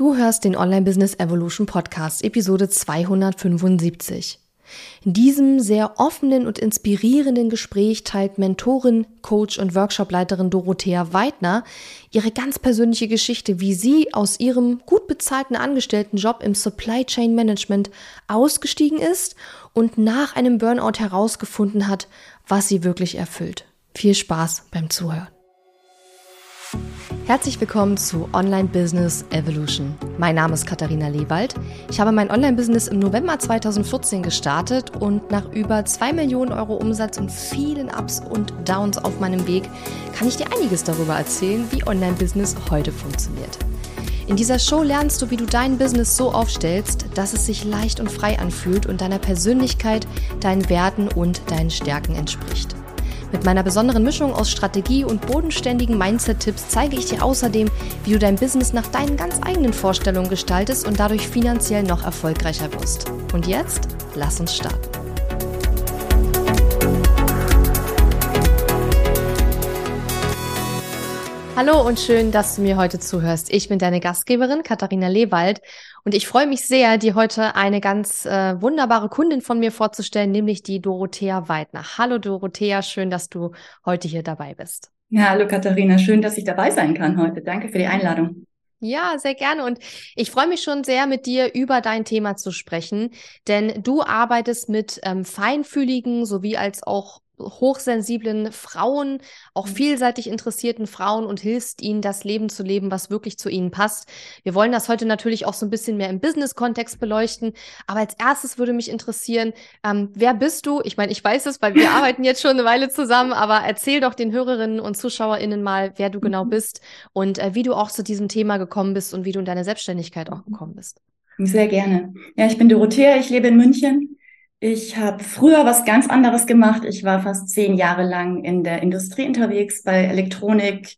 Du hörst den Online Business Evolution Podcast, Episode 275. In diesem sehr offenen und inspirierenden Gespräch teilt Mentorin, Coach und Workshopleiterin Dorothea Weidner ihre ganz persönliche Geschichte, wie sie aus ihrem gut bezahlten Angestelltenjob im Supply Chain Management ausgestiegen ist und nach einem Burnout herausgefunden hat, was sie wirklich erfüllt. Viel Spaß beim Zuhören. Herzlich willkommen zu Online Business Evolution. Mein Name ist Katharina Lewald. Ich habe mein Online-Business im November 2014 gestartet und nach über 2 Millionen Euro Umsatz und vielen Ups und Downs auf meinem Weg kann ich dir einiges darüber erzählen, wie Online-Business heute funktioniert. In dieser Show lernst du, wie du dein Business so aufstellst, dass es sich leicht und frei anfühlt und deiner Persönlichkeit, deinen Werten und deinen Stärken entspricht. Mit meiner besonderen Mischung aus Strategie und bodenständigen Mindset-Tipps zeige ich dir außerdem, wie du dein Business nach deinen ganz eigenen Vorstellungen gestaltest und dadurch finanziell noch erfolgreicher wirst. Und jetzt, lass uns starten. Hallo und schön, dass du mir heute zuhörst. Ich bin deine Gastgeberin Katharina Lewald und ich freue mich sehr, dir heute eine ganz äh, wunderbare Kundin von mir vorzustellen, nämlich die Dorothea Weidner. Hallo Dorothea, schön, dass du heute hier dabei bist. Ja, hallo Katharina, schön, dass ich dabei sein kann heute. Danke für die Einladung. Ja, sehr gerne. Und ich freue mich schon sehr, mit dir über dein Thema zu sprechen, denn du arbeitest mit ähm, feinfühligen sowie als auch hochsensiblen Frauen, auch mhm. vielseitig interessierten Frauen und hilfst ihnen, das Leben zu leben, was wirklich zu ihnen passt. Wir wollen das heute natürlich auch so ein bisschen mehr im Business-Kontext beleuchten. Aber als erstes würde mich interessieren, ähm, wer bist du? Ich meine, ich weiß es, weil wir arbeiten jetzt schon eine Weile zusammen, aber erzähl doch den Hörerinnen und ZuschauerInnen mal, wer du genau mhm. bist und äh, wie du auch zu diesem Thema gekommen bist und wie du in deine Selbstständigkeit auch gekommen bist. Sehr gerne. Ja, ich bin Dorothea, ich lebe in München ich habe früher was ganz anderes gemacht. Ich war fast zehn Jahre lang in der Industrie unterwegs, bei Elektronik,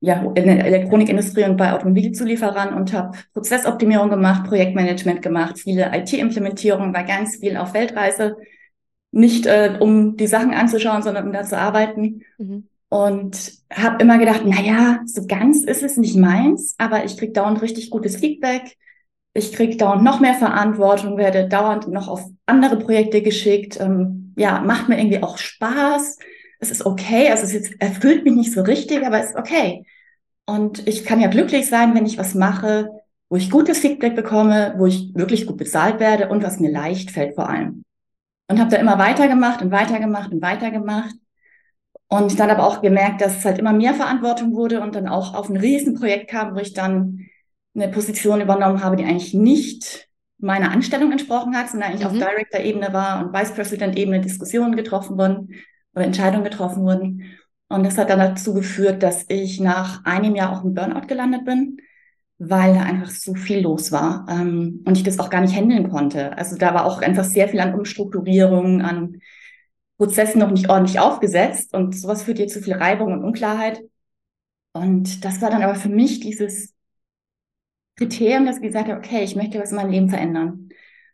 ja, in der Elektronikindustrie und bei Automobilzulieferern und habe Prozessoptimierung gemacht, Projektmanagement gemacht, viele IT-Implementierungen, war ganz viel auf Weltreise. Nicht äh, um die Sachen anzuschauen, sondern um da zu arbeiten. Mhm. Und habe immer gedacht, na ja, so ganz ist es nicht meins, aber ich krieg dauernd richtig gutes Feedback ich kriege dauernd noch mehr Verantwortung, werde dauernd noch auf andere Projekte geschickt. Ähm, ja, macht mir irgendwie auch Spaß. Es ist okay. Also es jetzt, erfüllt mich nicht so richtig, aber es ist okay. Und ich kann ja glücklich sein, wenn ich was mache, wo ich gutes Feedback bekomme, wo ich wirklich gut bezahlt werde und was mir leicht fällt vor allem. Und habe da immer weitergemacht und weitergemacht und weitergemacht. Und dann aber auch gemerkt, dass es halt immer mehr Verantwortung wurde und dann auch auf ein Riesenprojekt kam, wo ich dann eine Position übernommen habe, die eigentlich nicht meiner Anstellung entsprochen hat, sondern eigentlich mhm. auf Director-Ebene war und Vice President-Ebene Diskussionen getroffen wurden oder Entscheidungen getroffen wurden. Und das hat dann dazu geführt, dass ich nach einem Jahr auch im Burnout gelandet bin, weil da einfach so viel los war ähm, und ich das auch gar nicht handeln konnte. Also da war auch einfach sehr viel an Umstrukturierung, an Prozessen noch nicht ordentlich aufgesetzt und sowas führt dir zu viel Reibung und Unklarheit. Und das war dann aber für mich dieses Kriterium, dass ich gesagt habe, okay, ich möchte was in meinem Leben verändern.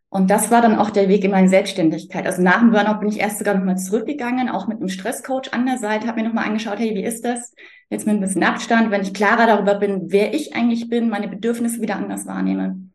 Und das war dann auch der Weg in meine Selbstständigkeit. Also nach dem Burnout bin ich erst sogar nochmal zurückgegangen, auch mit einem Stresscoach an der Seite, habe mir nochmal angeschaut, hey, wie ist das? Jetzt mit ein bisschen Abstand, wenn ich klarer darüber bin, wer ich eigentlich bin, meine Bedürfnisse wieder anders wahrnehme.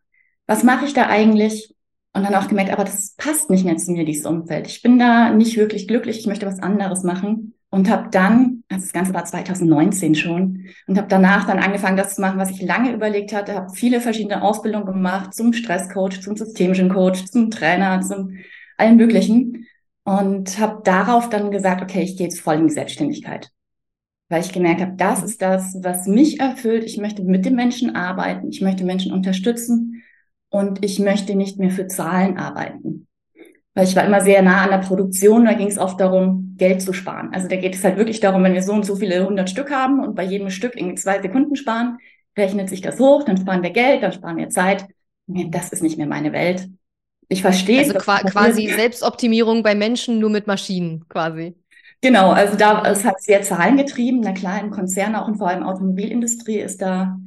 Was mache ich da eigentlich? Und dann auch gemerkt, aber das passt nicht mehr zu mir, dieses Umfeld. Ich bin da nicht wirklich glücklich, ich möchte was anderes machen und habe dann, also das Ganze war 2019 schon, und habe danach dann angefangen, das zu machen, was ich lange überlegt hatte, habe viele verschiedene Ausbildungen gemacht zum Stresscoach, zum systemischen Coach, zum Trainer, zum allen möglichen und habe darauf dann gesagt, okay, ich gehe jetzt voll in die Selbstständigkeit. Weil ich gemerkt habe, das ist das, was mich erfüllt. Ich möchte mit den Menschen arbeiten, ich möchte Menschen unterstützen und ich möchte nicht mehr für Zahlen arbeiten weil ich war immer sehr nah an der Produktion. Da ging es oft darum, Geld zu sparen. Also da geht es halt wirklich darum, wenn wir so und so viele hundert Stück haben und bei jedem Stück irgendwie zwei Sekunden sparen, rechnet sich das hoch, dann sparen wir Geld, dann sparen wir Zeit. Das ist nicht mehr meine Welt. Ich verstehe Also qua quasi Selbstoptimierung bei Menschen nur mit Maschinen quasi. Genau, also da es hat sehr zahlengetrieben. Na klar, in Konzernen, auch und vor allem Automobilindustrie ist da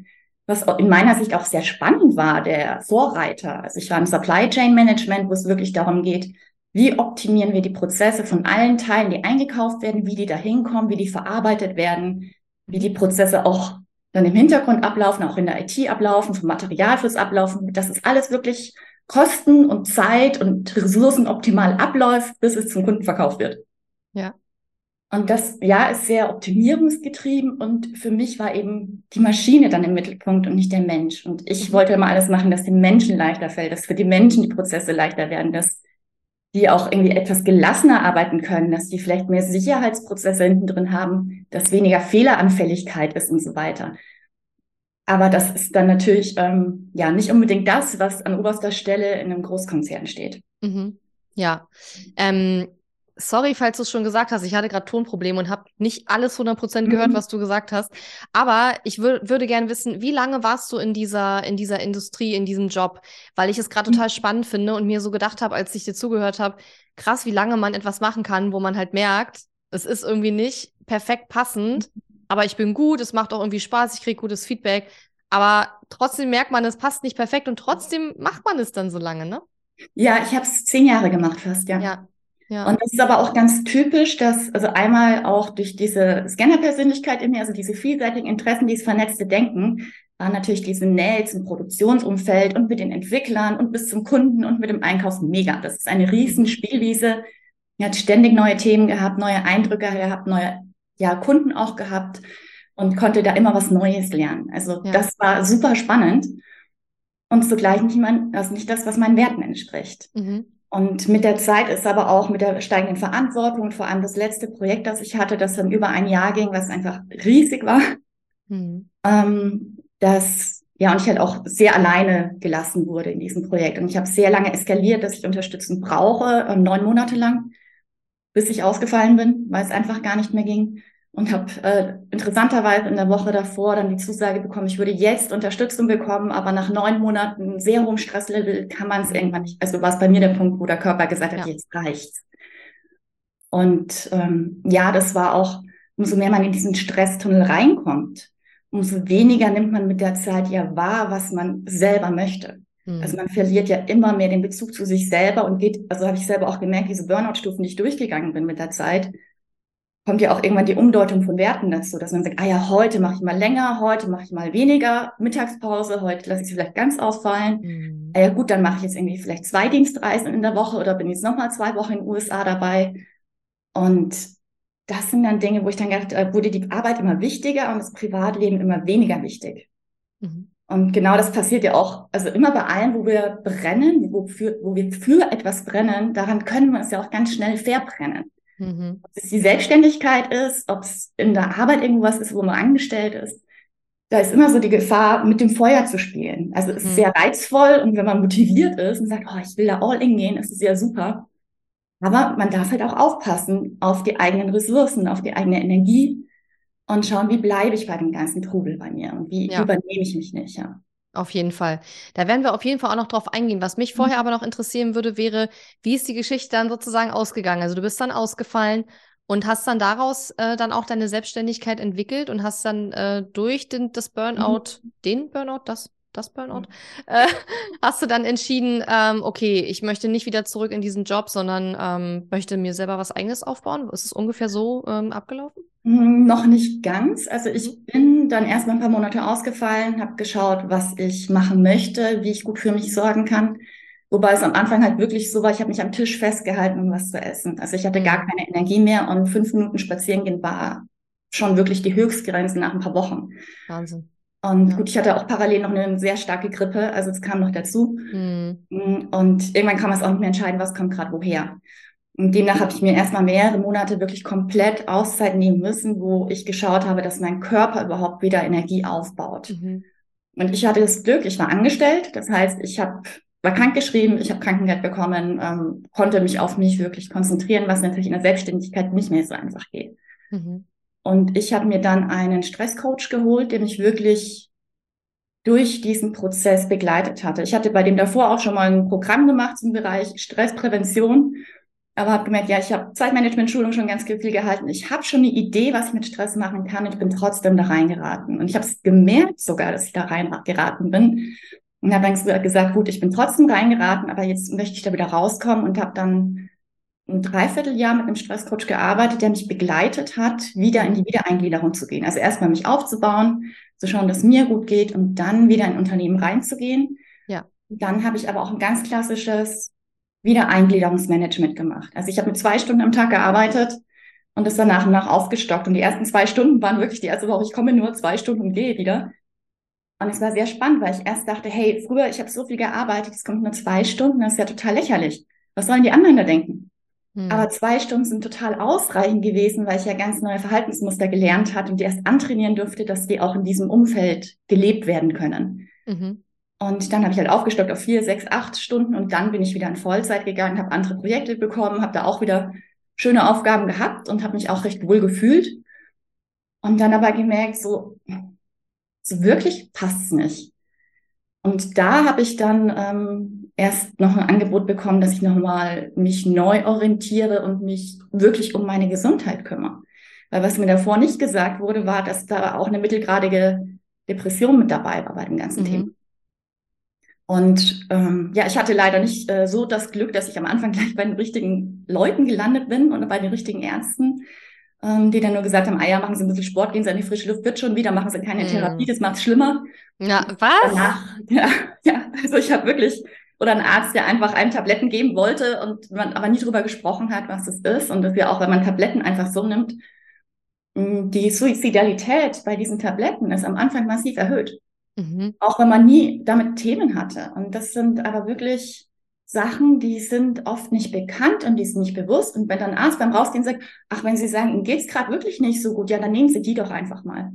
was in meiner Sicht auch sehr spannend war, der Vorreiter. Also ich war im Supply Chain Management, wo es wirklich darum geht, wie optimieren wir die Prozesse von allen Teilen, die eingekauft werden, wie die da hinkommen, wie die verarbeitet werden, wie die Prozesse auch dann im Hintergrund ablaufen, auch in der IT ablaufen, vom Materialfluss ablaufen, dass es alles wirklich Kosten und Zeit und Ressourcen optimal abläuft, bis es zum Kunden verkauft wird. Ja. Und das ja ist sehr optimierungsgetrieben und für mich war eben die Maschine dann im Mittelpunkt und nicht der Mensch. Und ich mhm. wollte immer alles machen, dass den Menschen leichter fällt, dass für die Menschen die Prozesse leichter werden, dass die auch irgendwie etwas gelassener arbeiten können, dass die vielleicht mehr Sicherheitsprozesse hinten drin haben, dass weniger Fehleranfälligkeit ist und so weiter. Aber das ist dann natürlich ähm, ja nicht unbedingt das, was an oberster Stelle in einem Großkonzern steht. Mhm. Ja. Ähm, sorry, falls du es schon gesagt hast. Ich hatte gerade Tonprobleme und habe nicht alles 100% gehört, mhm. was du gesagt hast. Aber ich wür würde gerne wissen, wie lange warst du in dieser, in dieser Industrie, in diesem Job? Weil ich es gerade mhm. total spannend finde und mir so gedacht habe, als ich dir zugehört habe, krass, wie lange man etwas machen kann, wo man halt merkt, es ist irgendwie nicht perfekt passend, aber ich bin gut, es macht auch irgendwie Spaß, ich kriege gutes Feedback. Aber trotzdem merkt man, es passt nicht perfekt und trotzdem macht man es dann so lange, ne? Ja, ich habe es zehn Jahre gemacht fast, ja. Ja, ja. Und das ist aber auch ganz typisch, dass also einmal auch durch diese Scanner-Persönlichkeit in mir, also diese vielseitigen Interessen, dieses vernetzte Denken, war natürlich diese Nähe zum Produktionsumfeld und mit den Entwicklern und bis zum Kunden und mit dem Einkauf mega. Das ist eine riesen Spielwiese. Er hat ständig neue Themen gehabt, neue Eindrücke gehabt, neue ja, Kunden auch gehabt und konnte da immer was Neues lernen. Also ja. das war super spannend und zugleich nicht, mein, also nicht das, was meinen Werten entspricht. Mhm. Und mit der Zeit ist aber auch mit der steigenden Verantwortung, vor allem das letzte Projekt, das ich hatte, das dann über ein Jahr ging, was einfach riesig war, mhm. ähm, dass ja, und ich halt auch sehr alleine gelassen wurde in diesem Projekt. Und ich habe sehr lange eskaliert, dass ich Unterstützung brauche, äh, neun Monate lang, bis ich ausgefallen bin, weil es einfach gar nicht mehr ging und habe äh, interessanterweise in der Woche davor dann die Zusage bekommen, ich würde jetzt Unterstützung bekommen, aber nach neun Monaten sehr hohem Stresslevel kann man es irgendwann nicht. Also war es bei mir der Punkt, wo der Körper gesagt hat, ja. jetzt reicht's. Und ähm, ja, das war auch, umso mehr man in diesen Stresstunnel reinkommt, umso weniger nimmt man mit der Zeit ja wahr, was man selber möchte. Mhm. Also man verliert ja immer mehr den Bezug zu sich selber und geht, also habe ich selber auch gemerkt, diese Burnout-Stufen, die ich durchgegangen bin mit der Zeit, kommt ja auch irgendwann die Umdeutung von Werten dazu, dass man sagt, ah ja, heute mache ich mal länger, heute mache ich mal weniger Mittagspause, heute lasse ich sie vielleicht ganz ausfallen. Mhm. Ah ja gut, dann mache ich jetzt irgendwie vielleicht zwei Dienstreisen in der Woche oder bin jetzt nochmal zwei Wochen in den USA dabei. Und das sind dann Dinge, wo ich dann gedacht, äh, wurde die Arbeit immer wichtiger und das Privatleben immer weniger wichtig. Mhm. Und genau das passiert ja auch, also immer bei allen, wo wir brennen, wo, für, wo wir für etwas brennen, daran können wir uns ja auch ganz schnell verbrennen. Mhm. Ob es die Selbstständigkeit ist, ob es in der Arbeit irgendwas ist, wo man angestellt ist. Da ist immer so die Gefahr, mit dem Feuer zu spielen. Also es ist mhm. sehr reizvoll und wenn man motiviert ist und sagt, oh, ich will da all in gehen, ist es ja super. Aber man darf halt auch aufpassen auf die eigenen Ressourcen, auf die eigene Energie und schauen, wie bleibe ich bei dem ganzen Trubel bei mir und wie ja. übernehme ich mich nicht, ja. Auf jeden Fall. Da werden wir auf jeden Fall auch noch drauf eingehen. Was mich vorher mhm. aber noch interessieren würde, wäre, wie ist die Geschichte dann sozusagen ausgegangen? Also du bist dann ausgefallen und hast dann daraus äh, dann auch deine Selbstständigkeit entwickelt und hast dann äh, durch den, das Burnout, mhm. den Burnout, das das Burnout, äh, hast du dann entschieden, ähm, okay, ich möchte nicht wieder zurück in diesen Job, sondern ähm, möchte mir selber was eigenes aufbauen? Ist es ungefähr so ähm, abgelaufen? Hm, noch nicht ganz. Also ich mhm. bin dann erst mal ein paar Monate ausgefallen, habe geschaut, was ich machen möchte, wie ich gut für mich sorgen kann. Wobei es am Anfang halt wirklich so war, ich habe mich am Tisch festgehalten, um was zu essen. Also ich hatte gar mhm. keine Energie mehr und fünf Minuten spazieren gehen war schon wirklich die Höchstgrenze nach ein paar Wochen. Wahnsinn. Und ja. gut, ich hatte auch parallel noch eine sehr starke Grippe, also es kam noch dazu. Mhm. Und irgendwann kann man es auch nicht mehr entscheiden, was kommt gerade woher. Und demnach habe ich mir erstmal mehrere Monate wirklich komplett Auszeit nehmen müssen, wo ich geschaut habe, dass mein Körper überhaupt wieder Energie aufbaut. Mhm. Und ich hatte das Glück, ich war angestellt, das heißt, ich habe war krankgeschrieben, ich habe Krankengeld bekommen, ähm, konnte mich auf mich wirklich konzentrieren, was natürlich in der Selbstständigkeit nicht mehr so einfach geht. Mhm. Und ich habe mir dann einen Stresscoach geholt, der mich wirklich durch diesen Prozess begleitet hatte. Ich hatte bei dem davor auch schon mal ein Programm gemacht zum Bereich Stressprävention, aber habe gemerkt, ja, ich habe Zeitmanagement-Schulung schon ganz viel gehalten. Ich habe schon eine Idee, was ich mit Stress machen kann. Ich bin trotzdem da reingeraten. Und ich habe es gemerkt sogar, dass ich da reingeraten bin. Und habe dann gesagt, gut, ich bin trotzdem reingeraten, aber jetzt möchte ich da wieder rauskommen und habe dann ein Dreivierteljahr mit einem Stresscoach gearbeitet, der mich begleitet hat, wieder in die Wiedereingliederung zu gehen. Also erstmal mich aufzubauen, zu schauen, dass mir gut geht und dann wieder in ein Unternehmen reinzugehen. Ja. Dann habe ich aber auch ein ganz klassisches Wiedereingliederungsmanagement gemacht. Also ich habe mit zwei Stunden am Tag gearbeitet und das dann nach und nach aufgestockt. Und die ersten zwei Stunden waren wirklich die erste Woche, ich komme nur zwei Stunden und gehe wieder. Und es war sehr spannend, weil ich erst dachte, hey, früher, ich habe so viel gearbeitet, jetzt kommt nur zwei Stunden, das ist ja total lächerlich. Was sollen die anderen da denken? Hm. Aber zwei Stunden sind total ausreichend gewesen, weil ich ja ganz neue Verhaltensmuster gelernt hatte und die erst antrainieren durfte, dass die auch in diesem Umfeld gelebt werden können. Mhm. Und dann habe ich halt aufgestockt auf vier, sechs, acht Stunden und dann bin ich wieder in Vollzeit gegangen, habe andere Projekte bekommen, habe da auch wieder schöne Aufgaben gehabt und habe mich auch recht wohl gefühlt. Und dann aber gemerkt, so, so wirklich passt es nicht. Und da habe ich dann ähm, erst noch ein Angebot bekommen, dass ich nochmal mich neu orientiere und mich wirklich um meine Gesundheit kümmere. Weil was mir davor nicht gesagt wurde, war, dass da auch eine mittelgradige Depression mit dabei war bei dem ganzen mhm. Thema. Und ähm, ja, ich hatte leider nicht äh, so das Glück, dass ich am Anfang gleich bei den richtigen Leuten gelandet bin und bei den richtigen Ärzten, ähm, die dann nur gesagt haben, ah ja, machen Sie ein bisschen Sport, gehen Sie in die frische Luft, wird schon wieder, machen Sie keine mm. Therapie, das macht es schlimmer. Ja, was? Danach, ja, ja, also ich habe wirklich, oder ein Arzt, der einfach einem Tabletten geben wollte und man aber nie drüber gesprochen hat, was das ist und dass ja auch, wenn man Tabletten einfach so nimmt, mm, die Suizidalität bei diesen Tabletten ist am Anfang massiv erhöht. Mhm. Auch wenn man nie damit Themen hatte. Und das sind aber wirklich Sachen, die sind oft nicht bekannt und die sind nicht bewusst. Und wenn dann ein Arzt beim Rausgehen sagt, ach, wenn Sie sagen, Ihnen geht's gerade wirklich nicht so gut, ja, dann nehmen Sie die doch einfach mal.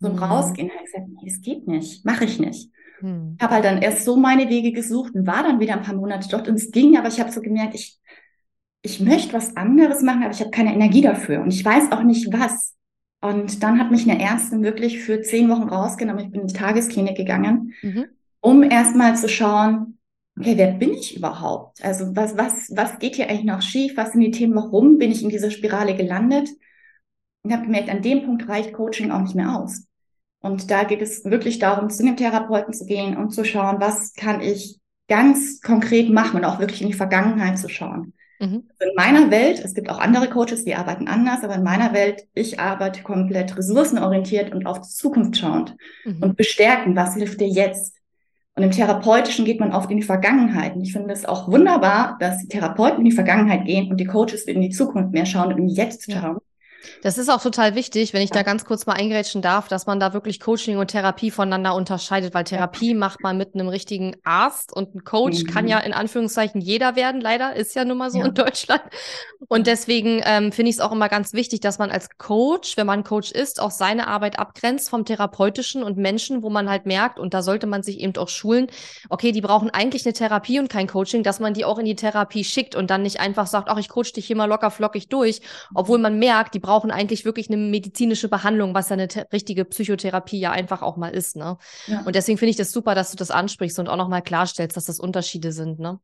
So im mhm. Rausgehen habe ich gesagt, nee, das geht nicht, mache ich nicht. Mhm. Habe halt dann erst so meine Wege gesucht und war dann wieder ein paar Monate dort und es ging, aber ich habe so gemerkt, ich, ich möchte was anderes machen, aber ich habe keine Energie dafür und ich weiß auch nicht was. Und dann hat mich eine Ärztin wirklich für zehn Wochen rausgenommen. Ich bin in die Tagesklinik gegangen, mhm. um erstmal zu schauen, okay, wer bin ich überhaupt? Also was, was, was geht hier eigentlich noch schief? Was sind die Themen? Warum bin ich in dieser Spirale gelandet? Und habe gemerkt, an dem Punkt reicht Coaching auch nicht mehr aus. Und da geht es wirklich darum, zu einem Therapeuten zu gehen und zu schauen, was kann ich ganz konkret machen und auch wirklich in die Vergangenheit zu schauen. Mhm. Also in meiner Welt, es gibt auch andere Coaches, die arbeiten anders, aber in meiner Welt, ich arbeite komplett ressourcenorientiert und auf die Zukunft schauend mhm. und bestärken, was hilft dir jetzt? Und im Therapeutischen geht man oft in die Vergangenheit. Und ich finde es auch wunderbar, dass die Therapeuten in die Vergangenheit gehen und die Coaches in die Zukunft mehr schauen und in Jetzt schauen. Das ist auch total wichtig, wenn ich da ganz kurz mal eingrätschen darf, dass man da wirklich Coaching und Therapie voneinander unterscheidet, weil Therapie macht man mit einem richtigen Arzt und ein Coach mhm. kann ja in Anführungszeichen jeder werden, leider, ist ja nun mal so ja. in Deutschland. Und deswegen ähm, finde ich es auch immer ganz wichtig, dass man als Coach, wenn man Coach ist, auch seine Arbeit abgrenzt vom Therapeutischen und Menschen, wo man halt merkt, und da sollte man sich eben auch schulen, okay, die brauchen eigentlich eine Therapie und kein Coaching, dass man die auch in die Therapie schickt und dann nicht einfach sagt, ach, ich coach dich hier mal locker flockig durch, obwohl man merkt, die brauchen eigentlich wirklich eine medizinische Behandlung, was ja eine richtige Psychotherapie ja einfach auch mal ist. Ne? Ja. Und deswegen finde ich das super, dass du das ansprichst und auch nochmal klarstellst, dass das Unterschiede sind. Ne?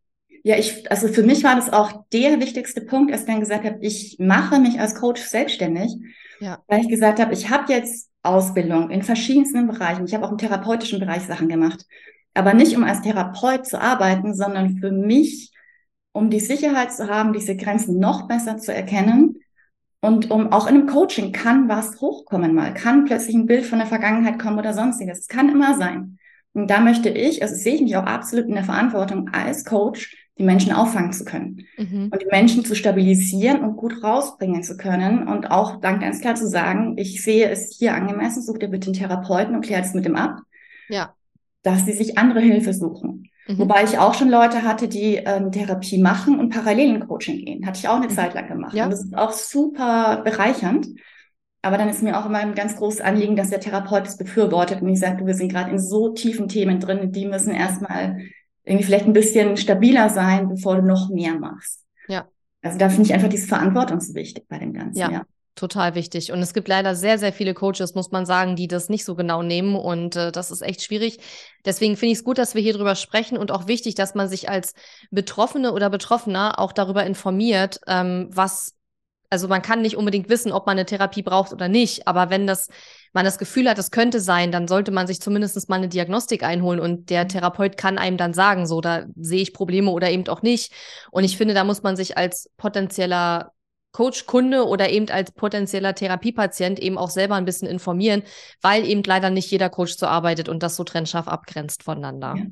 Ja, ich, also für mich war das auch der wichtigste Punkt, als ich dann gesagt habe, ich mache mich als Coach selbstständig, ja. weil ich gesagt habe, ich habe jetzt Ausbildung in verschiedensten Bereichen. Ich habe auch im therapeutischen Bereich Sachen gemacht, aber nicht um als Therapeut zu arbeiten, sondern für mich, um die Sicherheit zu haben, diese Grenzen noch besser zu erkennen und um auch in einem Coaching kann was hochkommen mal, kann plötzlich ein Bild von der Vergangenheit kommen oder sonstiges. Es kann immer sein. Und da möchte ich, also sehe ich mich auch absolut in der Verantwortung als Coach, die Menschen auffangen zu können mhm. und die Menschen zu stabilisieren und gut rausbringen zu können und auch dann ganz klar zu sagen, ich sehe es hier angemessen, such dir bitte einen Therapeuten und klär es mit dem ab. Ja. Dass sie sich andere Hilfe suchen. Mhm. Wobei ich auch schon Leute hatte, die ähm, Therapie machen und parallel in Coaching gehen. Hatte ich auch eine mhm. Zeit lang gemacht. Ja. Und das ist auch super bereichernd. Aber dann ist mir auch immer ein ganz großes Anliegen, dass der Therapeut es befürwortet und ich sage, wir sind gerade in so tiefen Themen drin, die müssen erstmal irgendwie vielleicht ein bisschen stabiler sein, bevor du noch mehr machst. Ja. Also da finde ich einfach diese Verantwortung so wichtig bei dem Ganzen. Ja. ja total wichtig. Und es gibt leider sehr, sehr viele Coaches, muss man sagen, die das nicht so genau nehmen. Und äh, das ist echt schwierig. Deswegen finde ich es gut, dass wir hier drüber sprechen und auch wichtig, dass man sich als Betroffene oder Betroffener auch darüber informiert, ähm, was, also man kann nicht unbedingt wissen, ob man eine Therapie braucht oder nicht. Aber wenn das man das Gefühl hat, es könnte sein, dann sollte man sich zumindest mal eine Diagnostik einholen und der mhm. Therapeut kann einem dann sagen, so, da sehe ich Probleme oder eben auch nicht. Und ich finde, da muss man sich als potenzieller Coach-Kunde oder eben als potenzieller Therapiepatient eben auch selber ein bisschen informieren, weil eben leider nicht jeder Coach so arbeitet und das so trennscharf abgrenzt voneinander. Ja.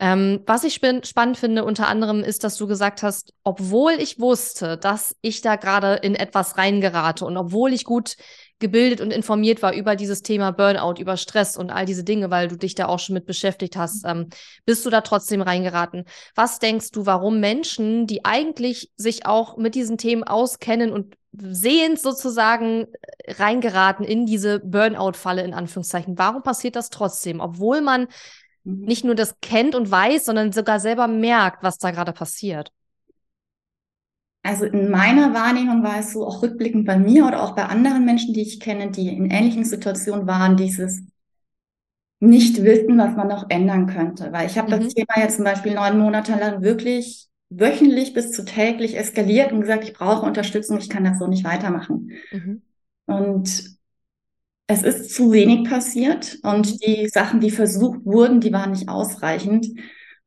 Ähm, was ich spannend finde, unter anderem, ist, dass du gesagt hast, obwohl ich wusste, dass ich da gerade in etwas reingerate und obwohl ich gut gebildet und informiert war über dieses Thema Burnout, über Stress und all diese Dinge, weil du dich da auch schon mit beschäftigt hast, ähm, bist du da trotzdem reingeraten. Was denkst du, warum Menschen, die eigentlich sich auch mit diesen Themen auskennen und sehend sozusagen reingeraten in diese Burnout-Falle in Anführungszeichen, warum passiert das trotzdem, obwohl man mhm. nicht nur das kennt und weiß, sondern sogar selber merkt, was da gerade passiert? Also in meiner Wahrnehmung war es so, auch rückblickend bei mir oder auch bei anderen Menschen, die ich kenne, die in ähnlichen Situationen waren, dieses nicht wissen, was man noch ändern könnte. Weil ich habe mhm. das Thema ja zum Beispiel neun Monate lang wirklich wöchentlich bis zu täglich eskaliert und gesagt, ich brauche Unterstützung, ich kann das so nicht weitermachen. Mhm. Und es ist zu wenig passiert und mhm. die Sachen, die versucht wurden, die waren nicht ausreichend.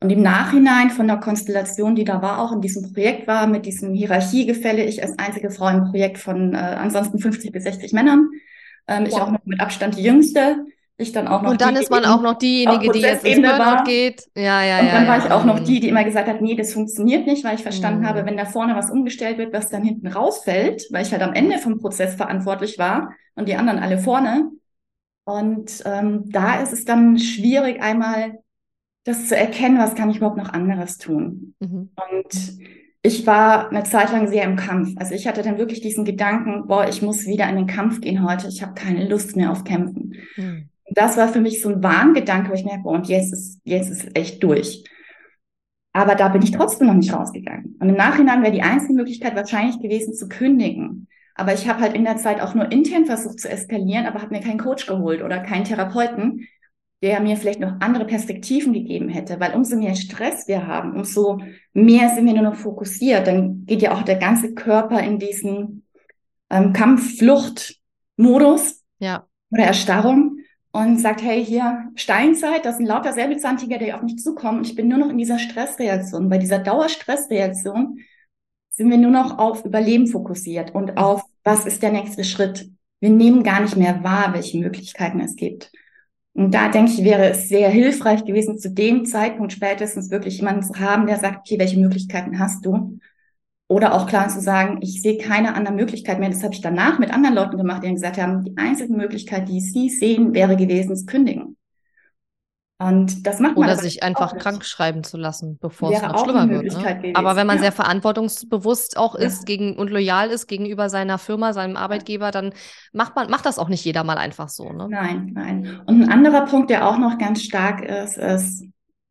Und im Nachhinein von der Konstellation, die da war, auch in diesem Projekt war, mit diesem Hierarchiegefälle, ich als einzige Frau im Projekt von äh, ansonsten 50 bis 60 Männern, ähm, ich auch noch mit Abstand die Jüngste, ich dann auch noch. Und dann die, ist man auch noch diejenige, die jetzt ins Burnout war. geht. Ja, ja, ja. Und dann ja, war ja. ich auch noch die, die immer gesagt hat, nee, das funktioniert nicht, weil ich verstanden mhm. habe, wenn da vorne was umgestellt wird, was dann hinten rausfällt, weil ich halt am Ende vom Prozess verantwortlich war und die anderen alle vorne. Und ähm, da ist es dann schwierig, einmal das zu erkennen, was kann ich überhaupt noch anderes tun. Mhm. Und ich war eine Zeit lang sehr im Kampf. Also ich hatte dann wirklich diesen Gedanken, boah, ich muss wieder in den Kampf gehen heute. Ich habe keine Lust mehr auf Kämpfen. Mhm. Das war für mich so ein Warngedanke, wo ich merke, boah, und jetzt ist, jetzt ist echt durch. Aber da bin ich trotzdem noch nicht rausgegangen. Und im Nachhinein wäre die einzige Möglichkeit wahrscheinlich gewesen, zu kündigen. Aber ich habe halt in der Zeit auch nur intern versucht zu eskalieren, aber habe mir keinen Coach geholt oder keinen Therapeuten, der mir vielleicht noch andere Perspektiven gegeben hätte, weil umso mehr Stress wir haben, umso mehr sind wir nur noch fokussiert, dann geht ja auch der ganze Körper in diesen ähm, Kampf-Flucht-Modus ja. oder Erstarrung und sagt, hey, hier Steinzeit, das sind lauter Säbelzahntiger, die auf mich zukommen und ich bin nur noch in dieser Stressreaktion. Bei dieser Dauerstressreaktion sind wir nur noch auf Überleben fokussiert und auf, was ist der nächste Schritt. Wir nehmen gar nicht mehr wahr, welche Möglichkeiten es gibt. Und da denke ich, wäre es sehr hilfreich gewesen, zu dem Zeitpunkt spätestens wirklich jemanden zu haben, der sagt, okay, welche Möglichkeiten hast du? Oder auch klar zu sagen, ich sehe keine andere Möglichkeit mehr. Das habe ich danach mit anderen Leuten gemacht, die gesagt haben, die einzige Möglichkeit, die sie sehen, wäre gewesen, zu kündigen. Und das macht man. Oder sich einfach krank schreiben zu lassen, bevor es noch schlimmer wird. Ne? Aber wenn man ja. sehr verantwortungsbewusst auch ist ja. gegen, und loyal ist gegenüber seiner Firma, seinem Arbeitgeber, dann macht man, macht das auch nicht jeder mal einfach so. Ne? Nein, nein. Und ein anderer Punkt, der auch noch ganz stark ist, ist,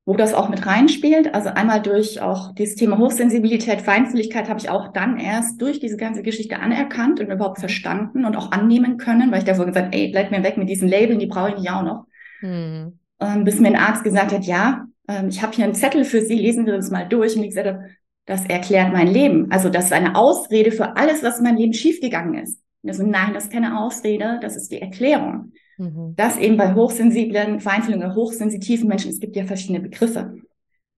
wo das auch mit reinspielt. Also einmal durch auch dieses Thema Hochsensibilität, Feinfühligkeit habe ich auch dann erst durch diese ganze Geschichte anerkannt und überhaupt verstanden und auch annehmen können, weil ich davor gesagt, ey, bleib mir weg mit diesen Labeln, die brauche ich nicht auch noch. Hm ähm, bis mir ein Arzt gesagt hat, ja, ähm, ich habe hier einen Zettel für Sie, lesen Sie das mal durch. Und ich gesagt habe, das erklärt mein Leben. Also das ist eine Ausrede für alles, was in meinem Leben schiefgegangen ist. Und so, nein, das ist keine Ausrede, das ist die Erklärung. Mhm. Das eben bei hochsensiblen, feinfühligen, hochsensitiven Menschen, es gibt ja verschiedene Begriffe.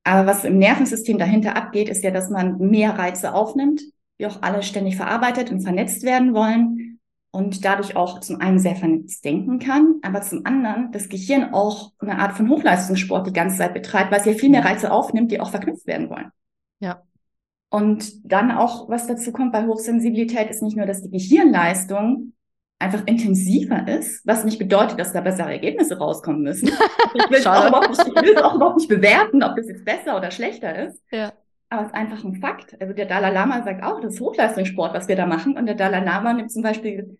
Aber was im Nervensystem dahinter abgeht, ist ja, dass man mehr Reize aufnimmt, die auch alle ständig verarbeitet und vernetzt werden wollen und dadurch auch zum einen sehr vernetzt denken kann, aber zum anderen das Gehirn auch eine Art von Hochleistungssport die ganze Zeit betreibt, weil es ja viel mehr Reize aufnimmt, die auch verknüpft werden wollen. Ja. Und dann auch, was dazu kommt bei Hochsensibilität, ist nicht nur, dass die Gehirnleistung einfach intensiver ist, was nicht bedeutet, dass da bessere Ergebnisse rauskommen müssen. Ich will, es auch, nicht, ich will es auch überhaupt nicht bewerten, ob das jetzt besser oder schlechter ist. Ja. Aber es ist einfach ein Fakt. Also der Dalai Lama sagt auch, das ist Hochleistungssport, was wir da machen. Und der Dalai Lama nimmt zum Beispiel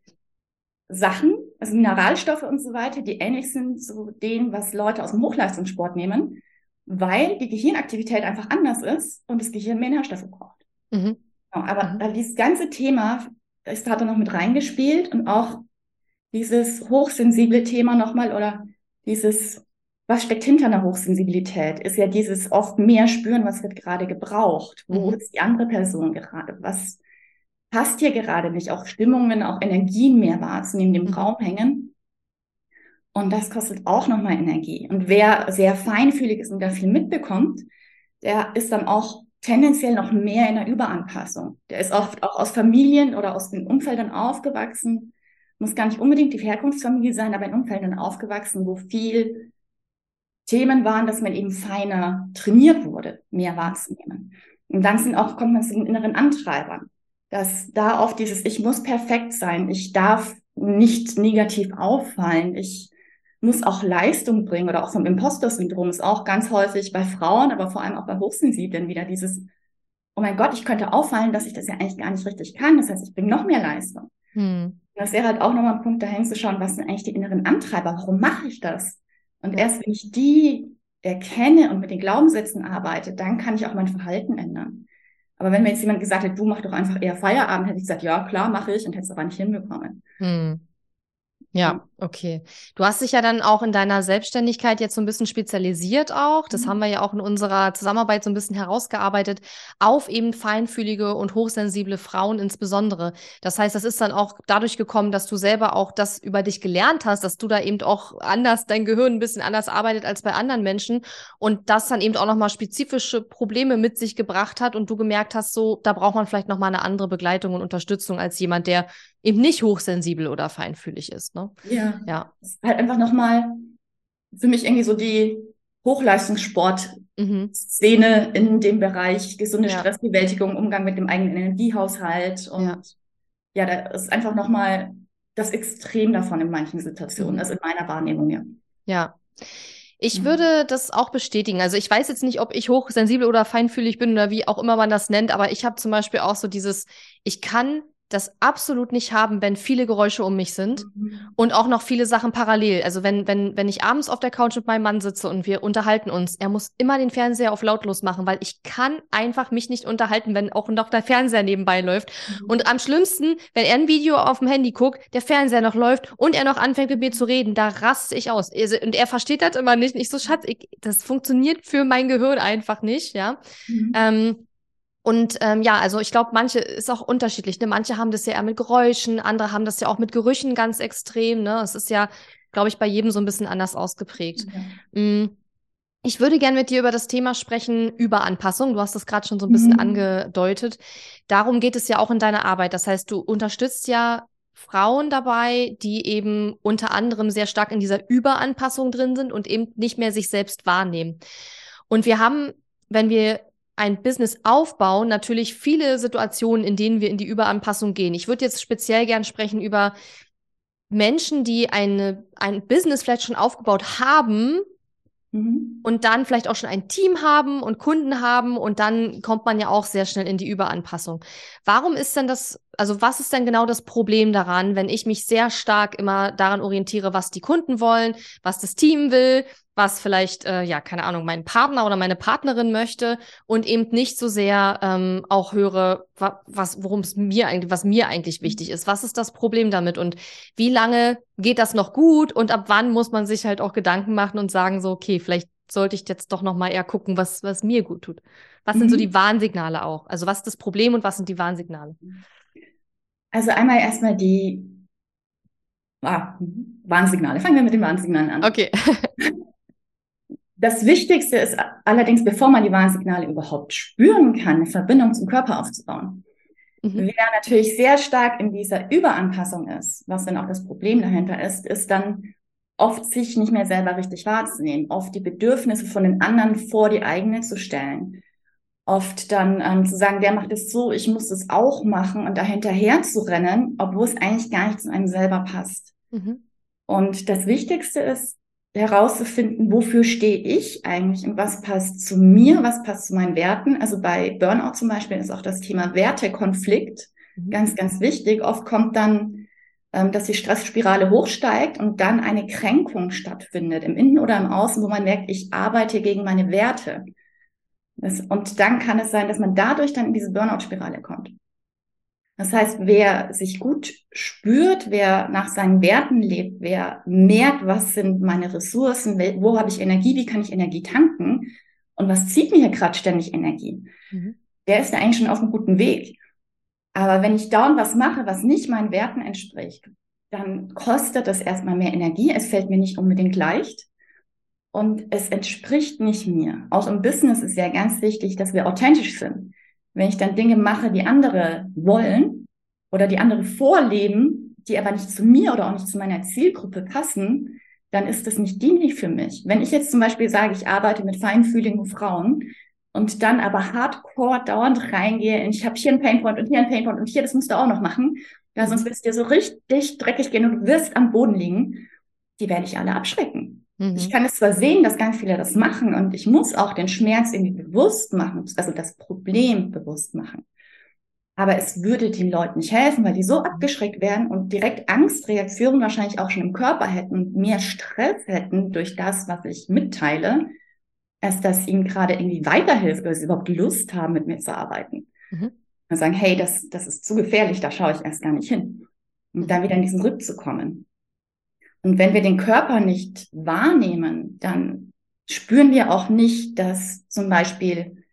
Sachen, also Mineralstoffe und so weiter, die ähnlich sind zu dem, was Leute aus dem Hochleistungssport nehmen, weil die Gehirnaktivität einfach anders ist und das Gehirn mehr Nährstoffe braucht. Mhm. aber mhm. dieses ganze Thema, hat er noch mit reingespielt und auch dieses hochsensible Thema nochmal oder dieses was steckt hinter einer Hochsensibilität? Ist ja dieses oft mehr spüren, was wird gerade gebraucht? Wo mhm. ist die andere Person gerade? Was passt hier gerade nicht? Auch Stimmungen, auch Energien mehr wahrzunehmen, im mhm. Raum hängen. Und das kostet auch nochmal Energie. Und wer sehr feinfühlig ist und da viel mitbekommt, der ist dann auch tendenziell noch mehr in der Überanpassung. Der ist oft auch aus Familien oder aus den Umfeldern aufgewachsen, muss gar nicht unbedingt die Herkunftsfamilie sein, aber in Umfeldern aufgewachsen, wo viel Themen waren, dass man eben feiner trainiert wurde, mehr wahrzunehmen. Und dann sind auch, kommt man zu den inneren Antreibern, dass da oft dieses, ich muss perfekt sein, ich darf nicht negativ auffallen, ich muss auch Leistung bringen oder auch vom Imposter-Syndrom ist auch ganz häufig bei Frauen, aber vor allem auch bei Hochsensiblen wieder dieses, oh mein Gott, ich könnte auffallen, dass ich das ja eigentlich gar nicht richtig kann. Das heißt, ich bringe noch mehr Leistung. Hm. Das wäre halt auch nochmal ein Punkt, dahin zu schauen, was sind eigentlich die inneren Antreiber? Warum mache ich das? Und erst wenn ich die erkenne und mit den Glaubenssätzen arbeite, dann kann ich auch mein Verhalten ändern. Aber wenn mir jetzt jemand gesagt hätte, du mach doch einfach eher Feierabend, hätte ich gesagt, ja, klar, mache ich und hätte es aber nicht hinbekommen. Hm. Ja, okay. Du hast dich ja dann auch in deiner Selbstständigkeit jetzt so ein bisschen spezialisiert auch. Das mhm. haben wir ja auch in unserer Zusammenarbeit so ein bisschen herausgearbeitet auf eben feinfühlige und hochsensible Frauen insbesondere. Das heißt, das ist dann auch dadurch gekommen, dass du selber auch das über dich gelernt hast, dass du da eben auch anders, dein Gehirn ein bisschen anders arbeitet als bei anderen Menschen und das dann eben auch nochmal spezifische Probleme mit sich gebracht hat und du gemerkt hast, so, da braucht man vielleicht nochmal eine andere Begleitung und Unterstützung als jemand, der eben nicht hochsensibel oder feinfühlig ist. Ne? Ja. ja. Das ist halt einfach nochmal für mich irgendwie so die Hochleistungssport-Szene mhm. in dem Bereich gesunde ja. Stressbewältigung, Umgang mit dem eigenen Energiehaushalt. Und ja, ja da ist einfach nochmal das Extrem davon in manchen Situationen, mhm. also in meiner Wahrnehmung, ja. Ja. Ich mhm. würde das auch bestätigen. Also ich weiß jetzt nicht, ob ich hochsensibel oder feinfühlig bin oder wie auch immer man das nennt, aber ich habe zum Beispiel auch so dieses, ich kann das absolut nicht haben, wenn viele Geräusche um mich sind mhm. und auch noch viele Sachen parallel. Also wenn, wenn, wenn ich abends auf der Couch mit meinem Mann sitze und wir unterhalten uns, er muss immer den Fernseher auf lautlos machen, weil ich kann einfach mich nicht unterhalten, wenn auch noch der Fernseher nebenbei läuft. Mhm. Und am schlimmsten, wenn er ein Video auf dem Handy guckt, der Fernseher noch läuft und er noch anfängt mit mir zu reden, da raste ich aus. Also, und er versteht das immer nicht. Ich so, Schatz, ich, das funktioniert für mein Gehirn einfach nicht, ja. Mhm. Ähm, und ähm, ja, also ich glaube, manche ist auch unterschiedlich. Ne? Manche haben das ja eher mit Geräuschen, andere haben das ja auch mit Gerüchen ganz extrem. Ne? Es ist ja, glaube ich, bei jedem so ein bisschen anders ausgeprägt. Ja. Mm. Ich würde gerne mit dir über das Thema sprechen, Überanpassung. Du hast das gerade schon so ein bisschen mhm. angedeutet. Darum geht es ja auch in deiner Arbeit. Das heißt, du unterstützt ja Frauen dabei, die eben unter anderem sehr stark in dieser Überanpassung drin sind und eben nicht mehr sich selbst wahrnehmen. Und wir haben, wenn wir ein Business aufbauen, natürlich viele Situationen, in denen wir in die Überanpassung gehen. Ich würde jetzt speziell gern sprechen über Menschen, die eine, ein Business vielleicht schon aufgebaut haben mhm. und dann vielleicht auch schon ein Team haben und Kunden haben und dann kommt man ja auch sehr schnell in die Überanpassung. Warum ist denn das, also was ist denn genau das Problem daran, wenn ich mich sehr stark immer daran orientiere, was die Kunden wollen, was das Team will, was vielleicht, äh, ja, keine Ahnung, mein Partner oder meine Partnerin möchte und eben nicht so sehr ähm, auch höre, was, worum es mir eigentlich, was mir eigentlich wichtig ist. Was ist das Problem damit und wie lange geht das noch gut und ab wann muss man sich halt auch Gedanken machen und sagen so, okay, vielleicht sollte ich jetzt doch noch mal eher gucken, was, was mir gut tut. Was mhm. sind so mhm. die Warnsignale auch? Also was ist das Problem und was sind die Warnsignale? Also einmal erstmal die ah, Warnsignale. Fangen wir mit den Warnsignalen an. Okay. Das Wichtigste ist allerdings, bevor man die Warnsignale überhaupt spüren kann, eine Verbindung zum Körper aufzubauen. Mhm. Wer natürlich sehr stark in dieser Überanpassung ist, was dann auch das Problem dahinter ist, ist dann oft sich nicht mehr selber richtig wahrzunehmen, oft die Bedürfnisse von den anderen vor die eigene zu stellen, oft dann ähm, zu sagen, der macht es so, ich muss es auch machen und dahinterher zu rennen, obwohl es eigentlich gar nicht zu einem selber passt. Mhm. Und das Wichtigste ist, herauszufinden, wofür stehe ich eigentlich und was passt zu mir, was passt zu meinen Werten. Also bei Burnout zum Beispiel ist auch das Thema Wertekonflikt mhm. ganz, ganz wichtig. Oft kommt dann, ähm, dass die Stressspirale hochsteigt und dann eine Kränkung stattfindet, im Innen oder im Außen, wo man merkt, ich arbeite gegen meine Werte. Und dann kann es sein, dass man dadurch dann in diese Burnout-Spirale kommt. Das heißt, wer sich gut spürt, wer nach seinen Werten lebt, wer merkt, was sind meine Ressourcen, wo habe ich Energie, wie kann ich Energie tanken und was zieht mir hier gerade ständig Energie, mhm. der ist da eigentlich schon auf einem guten Weg. Aber wenn ich dauernd was mache, was nicht meinen Werten entspricht, dann kostet das erstmal mehr Energie. Es fällt mir nicht unbedingt leicht. Und es entspricht nicht mir. Auch im Business ist ja ganz wichtig, dass wir authentisch sind. Wenn ich dann Dinge mache, die andere wollen oder die andere vorleben, die aber nicht zu mir oder auch nicht zu meiner Zielgruppe passen, dann ist das nicht dienlich für mich. Wenn ich jetzt zum Beispiel sage, ich arbeite mit feinfühligen Frauen und dann aber hardcore dauernd reingehe, ich habe hier einen Painpoint und hier einen Painpoint und hier, das musst du auch noch machen, ja, sonst wirst du dir so richtig dreckig gehen und du wirst am Boden liegen, die werde ich alle abschrecken. Mhm. Ich kann es zwar sehen, dass ganz viele das machen und ich muss auch den Schmerz irgendwie bewusst machen, also das Problem bewusst machen. Aber es würde den Leuten nicht helfen, weil die so abgeschreckt werden und direkt Angstreaktionen wahrscheinlich auch schon im Körper hätten und mehr Stress hätten durch das, was ich mitteile, als dass ihnen gerade irgendwie weiterhilft oder sie überhaupt Lust haben, mit mir zu arbeiten. Mhm. Und sagen, hey, das, das ist zu gefährlich, da schaue ich erst gar nicht hin. Und dann wieder in diesen Rück zu kommen. Und wenn wir den Körper nicht wahrnehmen, dann spüren wir auch nicht, dass zum Beispiel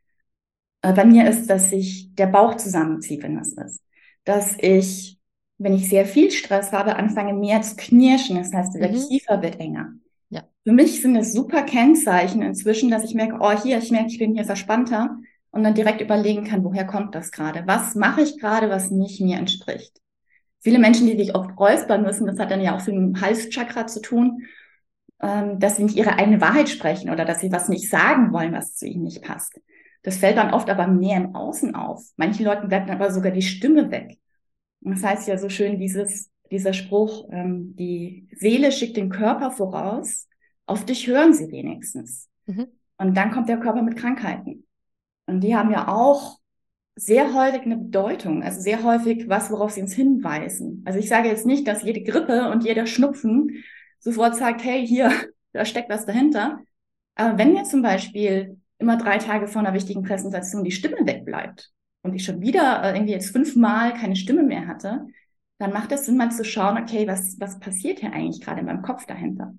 äh, bei mir ist, dass sich der Bauch zusammenzieht, wenn das ist. Dass ich, wenn ich sehr viel Stress habe, anfange mehr zu knirschen. Das heißt, der mhm. Kiefer wird enger. Ja. Für mich sind es super Kennzeichen inzwischen, dass ich merke, oh, hier, ich merke, ich bin hier verspannter und dann direkt überlegen kann, woher kommt das gerade? Was mache ich gerade, was nicht mir entspricht? Viele Menschen, die sich oft räuspern müssen, das hat dann ja auch viel mit dem Halschakra zu tun, ähm, dass sie nicht ihre eigene Wahrheit sprechen oder dass sie was nicht sagen wollen, was zu ihnen nicht passt. Das fällt dann oft aber mehr im Außen auf. Manchen Leuten bleibt dann aber sogar die Stimme weg. Und das heißt ja so schön dieses, dieser Spruch, ähm, die Seele schickt den Körper voraus, auf dich hören sie wenigstens. Mhm. Und dann kommt der Körper mit Krankheiten. Und die haben ja auch sehr häufig eine Bedeutung, also sehr häufig was, worauf sie uns hinweisen. Also ich sage jetzt nicht, dass jede Grippe und jeder Schnupfen sofort sagt, hey, hier, da steckt was dahinter. Aber wenn mir zum Beispiel immer drei Tage vor einer wichtigen Präsentation die Stimme wegbleibt und ich schon wieder äh, irgendwie jetzt fünfmal keine Stimme mehr hatte, dann macht es Sinn, mal zu schauen, okay, was, was passiert hier eigentlich gerade in meinem Kopf dahinter?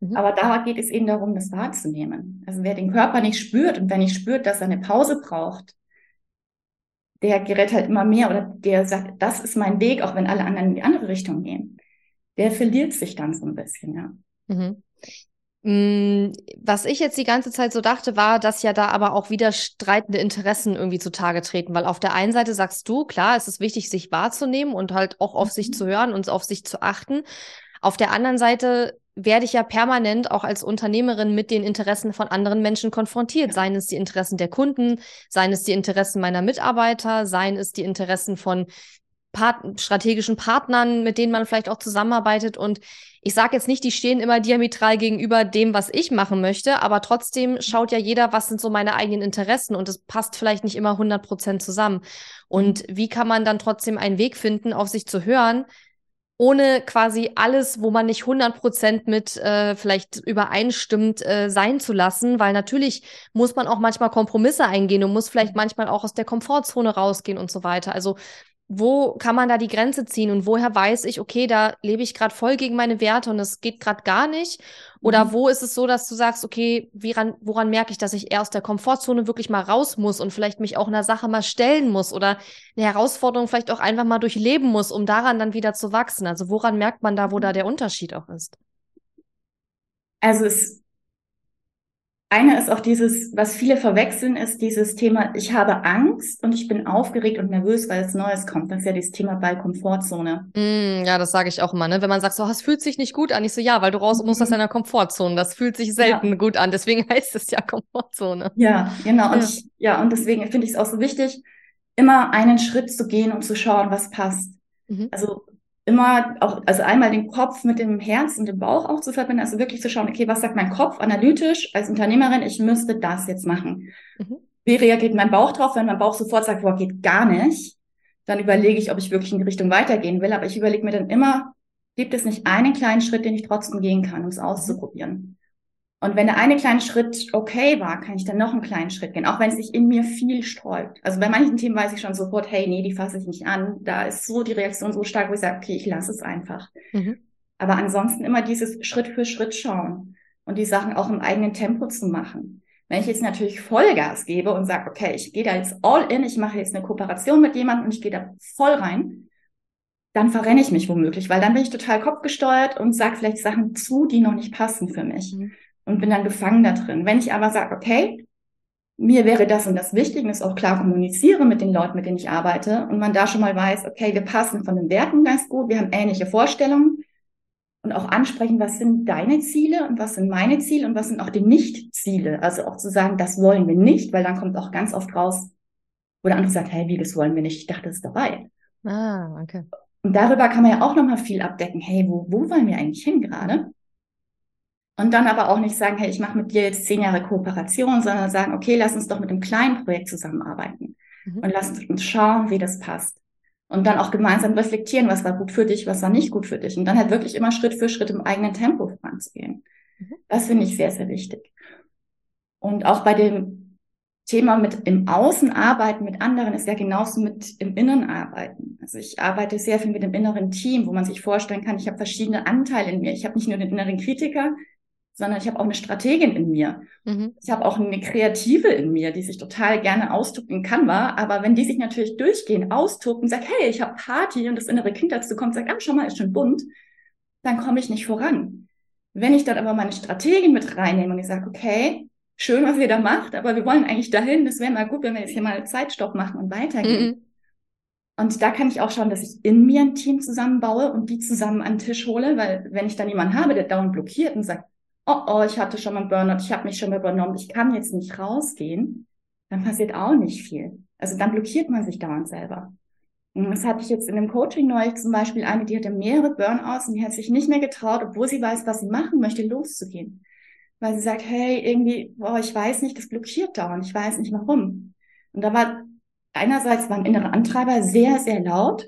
Mhm. Aber da geht es eben darum, das wahrzunehmen. Also wer den Körper nicht spürt und wer nicht spürt, dass er eine Pause braucht, der gerät halt immer mehr oder der sagt, das ist mein Weg, auch wenn alle anderen in die andere Richtung gehen. Der verliert sich dann so ein bisschen, ja. Mhm. Mm, was ich jetzt die ganze Zeit so dachte, war, dass ja da aber auch wieder streitende Interessen irgendwie zutage treten, weil auf der einen Seite sagst du, klar, es ist wichtig, sich wahrzunehmen und halt auch auf mhm. sich zu hören und auf sich zu achten. Auf der anderen Seite werde ich ja permanent auch als Unternehmerin mit den Interessen von anderen Menschen konfrontiert. Seien es die Interessen der Kunden, seien es die Interessen meiner Mitarbeiter, seien es die Interessen von Part strategischen Partnern, mit denen man vielleicht auch zusammenarbeitet. Und ich sage jetzt nicht, die stehen immer diametral gegenüber dem, was ich machen möchte, aber trotzdem schaut ja jeder, was sind so meine eigenen Interessen und es passt vielleicht nicht immer 100 Prozent zusammen. Und wie kann man dann trotzdem einen Weg finden, auf sich zu hören, ohne quasi alles, wo man nicht 100 Prozent mit äh, vielleicht übereinstimmt, äh, sein zu lassen, weil natürlich muss man auch manchmal Kompromisse eingehen und muss vielleicht manchmal auch aus der Komfortzone rausgehen und so weiter. Also wo kann man da die Grenze ziehen und woher weiß ich, okay, da lebe ich gerade voll gegen meine Werte und es geht gerade gar nicht? Oder mhm. wo ist es so, dass du sagst, okay, woran, woran merke ich, dass ich eher aus der Komfortzone wirklich mal raus muss und vielleicht mich auch einer Sache mal stellen muss oder eine Herausforderung vielleicht auch einfach mal durchleben muss, um daran dann wieder zu wachsen? Also woran merkt man da, wo da der Unterschied auch ist? Also es eine ist auch dieses, was viele verwechseln, ist dieses Thema, ich habe Angst und ich bin aufgeregt und nervös, weil es Neues kommt. Das ist ja dieses Thema bei Komfortzone. Mm, ja, das sage ich auch immer, ne? Wenn man sagt, so, es fühlt sich nicht gut an. Ich so, ja, weil du raus musst aus mhm. deiner Komfortzone. Das fühlt sich selten ja. gut an. Deswegen heißt es ja Komfortzone. Ja, genau. Und ja, ich, ja und deswegen finde ich es auch so wichtig, immer einen Schritt zu gehen und zu schauen, was passt. Mhm. Also immer auch, also einmal den Kopf mit dem Herz und dem Bauch auch zu verbinden, also wirklich zu schauen, okay, was sagt mein Kopf analytisch als Unternehmerin, ich müsste das jetzt machen. Mhm. Wie reagiert mein Bauch drauf, wenn mein Bauch sofort sagt, boah, geht gar nicht, dann überlege ich, ob ich wirklich in die Richtung weitergehen will, aber ich überlege mir dann immer, gibt es nicht einen kleinen Schritt, den ich trotzdem gehen kann, um es auszuprobieren? Und wenn der eine kleine Schritt okay war, kann ich dann noch einen kleinen Schritt gehen, auch wenn es sich in mir viel sträubt. Also bei manchen Themen weiß ich schon sofort, hey, nee, die fasse ich nicht an. Da ist so die Reaktion so stark, wo ich sage, okay, ich lasse es einfach. Mhm. Aber ansonsten immer dieses Schritt für Schritt schauen und die Sachen auch im eigenen Tempo zu machen. Wenn ich jetzt natürlich Vollgas gebe und sage, okay, ich gehe da jetzt all in, ich mache jetzt eine Kooperation mit jemandem und ich gehe da voll rein, dann verrenne ich mich womöglich, weil dann bin ich total kopfgesteuert und sage vielleicht Sachen zu, die noch nicht passen für mich. Mhm. Und bin dann gefangen da drin. Wenn ich aber sage, okay, mir wäre das und das wichtig und es auch klar kommuniziere mit den Leuten, mit denen ich arbeite und man da schon mal weiß, okay, wir passen von den Werten ganz gut, wir haben ähnliche Vorstellungen und auch ansprechen, was sind deine Ziele und was sind meine Ziele und was sind auch die Nicht-Ziele. Also auch zu sagen, das wollen wir nicht, weil dann kommt auch ganz oft raus, wo der andere sagt, hey, wie, das wollen wir nicht. Ich dachte, das ist dabei. Ah, okay. Und darüber kann man ja auch nochmal viel abdecken. Hey, wo, wo wollen wir eigentlich hin gerade? Und dann aber auch nicht sagen, hey, ich mache mit dir jetzt zehn Jahre Kooperation, sondern sagen, okay, lass uns doch mit einem kleinen Projekt zusammenarbeiten mhm. und lass uns schauen, wie das passt. Und dann auch gemeinsam reflektieren, was war gut für dich, was war nicht gut für dich. Und dann halt wirklich immer Schritt für Schritt im eigenen Tempo voranzugehen. Mhm. Das finde ich sehr, sehr wichtig. Und auch bei dem Thema mit im Außen arbeiten mit anderen ist ja genauso mit im Inneren arbeiten. Also ich arbeite sehr viel mit dem inneren Team, wo man sich vorstellen kann, ich habe verschiedene Anteile in mir. Ich habe nicht nur den inneren Kritiker, sondern ich habe auch eine Strategin in mir. Mhm. Ich habe auch eine Kreative in mir, die sich total gerne austobt in Canva. Aber wenn die sich natürlich durchgehend austobt und sagt, hey, ich habe Party und das innere Kind dazu kommt, sagt, ah, schau mal, ist schon bunt, dann komme ich nicht voran. Wenn ich dann aber meine Strategin mit reinnehme und ich sage, okay, schön, was ihr da macht, aber wir wollen eigentlich dahin, das wäre mal gut, wenn wir jetzt hier mal Zeitstopp machen und weitergehen. Mhm. Und da kann ich auch schauen, dass ich in mir ein Team zusammenbaue und die zusammen an den Tisch hole, weil wenn ich dann jemanden habe, der dauernd blockiert und sagt, oh, oh, ich hatte schon mal einen Burnout, ich habe mich schon mal übernommen, ich kann jetzt nicht rausgehen, dann passiert auch nicht viel. Also dann blockiert man sich dauernd selber. Und das hatte ich jetzt in dem Coaching neulich zum Beispiel eine, die hatte mehrere Burnouts und die hat sich nicht mehr getraut, obwohl sie weiß, was sie machen möchte, loszugehen. Weil sie sagt, hey, irgendwie, boah, ich weiß nicht, das blockiert dauernd, ich weiß nicht warum. Und da war einerseits war ein innerer Antreiber sehr, sehr laut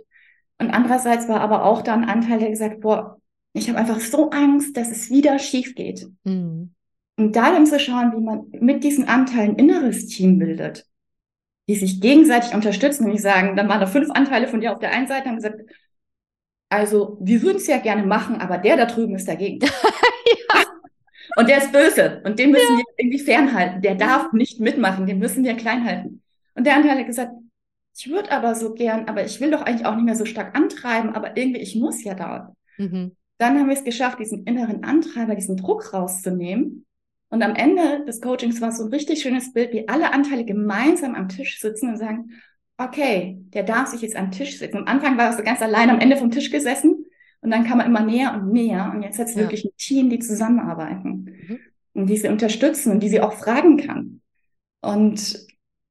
und andererseits war aber auch da ein Anteil, der gesagt, boah, ich habe einfach so Angst, dass es wieder schief geht. Mhm. Und da dann zu schauen, wie man mit diesen Anteilen inneres Team bildet, die sich gegenseitig unterstützen und nicht sagen, dann waren da fünf Anteile von dir auf der einen Seite und haben gesagt, also wir würden es ja gerne machen, aber der da drüben ist dagegen. ja. Und der ist böse und den müssen ja. wir irgendwie fernhalten. Der darf nicht mitmachen, den müssen wir klein halten. Und der Anteil hat gesagt, ich würde aber so gern, aber ich will doch eigentlich auch nicht mehr so stark antreiben, aber irgendwie, ich muss ja da. Mhm dann haben wir es geschafft, diesen inneren Antreiber, diesen Druck rauszunehmen. Und am Ende des Coachings war es so ein richtig schönes Bild, wie alle Anteile gemeinsam am Tisch sitzen und sagen, okay, der darf sich jetzt am Tisch sitzen. Am Anfang war er so ganz allein am Ende vom Tisch gesessen und dann kam er immer näher und näher und jetzt hat es ja. wirklich ein Team, die zusammenarbeiten mhm. und die sie unterstützen und die sie auch fragen kann. Und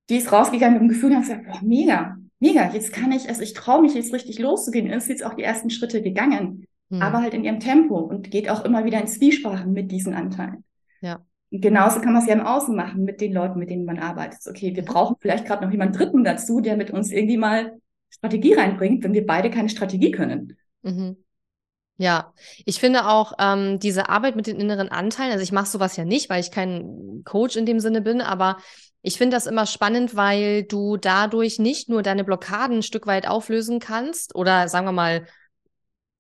die ist rausgegangen mit dem Gefühl und hat gesagt, boah, mega, mega, jetzt kann ich, also ich traue mich jetzt richtig loszugehen. Ist jetzt auch die ersten Schritte gegangen mhm. aber halt in ihrem Tempo und geht auch immer wieder in Zwiesprachen mit diesen Anteilen. Ja. Genauso kann man es ja im Außen machen mit den Leuten, mit denen man arbeitet. Okay, wir brauchen vielleicht gerade noch jemanden Dritten dazu, der mit uns irgendwie mal Strategie reinbringt, wenn wir beide keine Strategie können. Mhm. Ja, ich finde auch ähm, diese Arbeit mit den inneren Anteilen, also ich mache sowas ja nicht, weil ich kein Coach in dem Sinne bin, aber ich finde das immer spannend, weil du dadurch nicht nur deine Blockaden ein Stück weit auflösen kannst oder sagen wir mal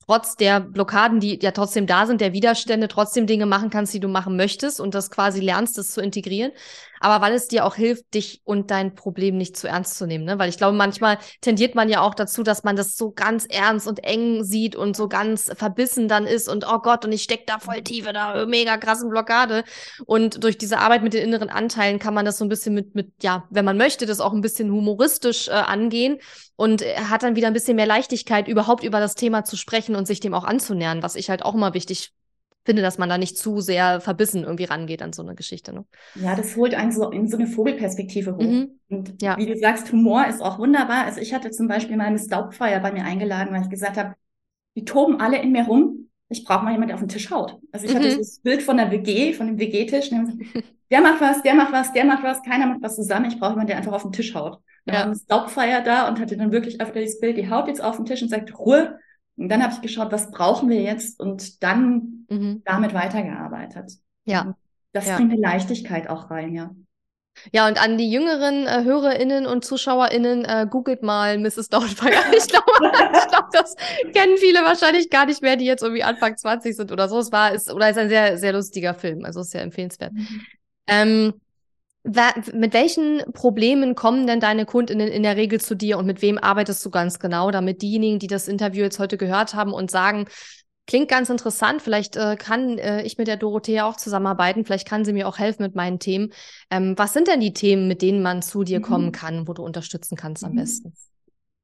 trotz der Blockaden, die ja trotzdem da sind, der Widerstände, trotzdem Dinge machen kannst, die du machen möchtest und das quasi lernst, das zu integrieren. Aber weil es dir auch hilft, dich und dein Problem nicht zu ernst zu nehmen. Ne? Weil ich glaube, manchmal tendiert man ja auch dazu, dass man das so ganz ernst und eng sieht und so ganz verbissen dann ist und oh Gott, und ich steck da voll tief in einer mega krassen Blockade. Und durch diese Arbeit mit den inneren Anteilen kann man das so ein bisschen mit, mit, ja, wenn man möchte, das auch ein bisschen humoristisch äh, angehen und hat dann wieder ein bisschen mehr Leichtigkeit, überhaupt über das Thema zu sprechen und sich dem auch anzunähern, was ich halt auch immer wichtig finde, dass man da nicht zu sehr verbissen irgendwie rangeht an so eine Geschichte. Ne? Ja, das holt einen so in so eine Vogelperspektive hoch. Mhm. Und ja. wie du sagst, Humor ist auch wunderbar. Also ich hatte zum Beispiel mal eine Staubfeuer bei mir eingeladen, weil ich gesagt habe, die toben alle in mir rum. Ich brauche mal jemanden, der auf den Tisch haut. Also ich mhm. hatte dieses Bild von der WG, von dem WG-Tisch. Der macht was, der macht was, der macht was, keiner macht was zusammen. Ich brauche jemanden, der einfach auf den Tisch haut. Da ja. war eine Staubfeier da und hatte dann wirklich öfter dieses Bild, die haut jetzt auf den Tisch und sagt, Ruhe. Und dann habe ich geschaut, was brauchen wir jetzt und dann mhm. damit weitergearbeitet. Ja. Das ja. bringt eine Leichtigkeit auch rein, ja. Ja, und an die jüngeren äh, HörerInnen und ZuschauerInnen, äh, googelt mal Mrs. Doubtfire. Ich glaube, ich glaub, das kennen viele wahrscheinlich gar nicht mehr, die jetzt irgendwie Anfang 20 sind oder so. Es war, ist, oder ist ein sehr, sehr lustiger Film. Also ist sehr empfehlenswert. Mhm. Ähm, mit welchen Problemen kommen denn deine Kundinnen in der Regel zu dir und mit wem arbeitest du ganz genau, damit diejenigen, die das Interview jetzt heute gehört haben und sagen, Klingt ganz interessant. Vielleicht äh, kann äh, ich mit der Dorothea auch zusammenarbeiten. Vielleicht kann sie mir auch helfen mit meinen Themen. Ähm, was sind denn die Themen, mit denen man zu dir mhm. kommen kann, wo du unterstützen kannst am mhm. besten?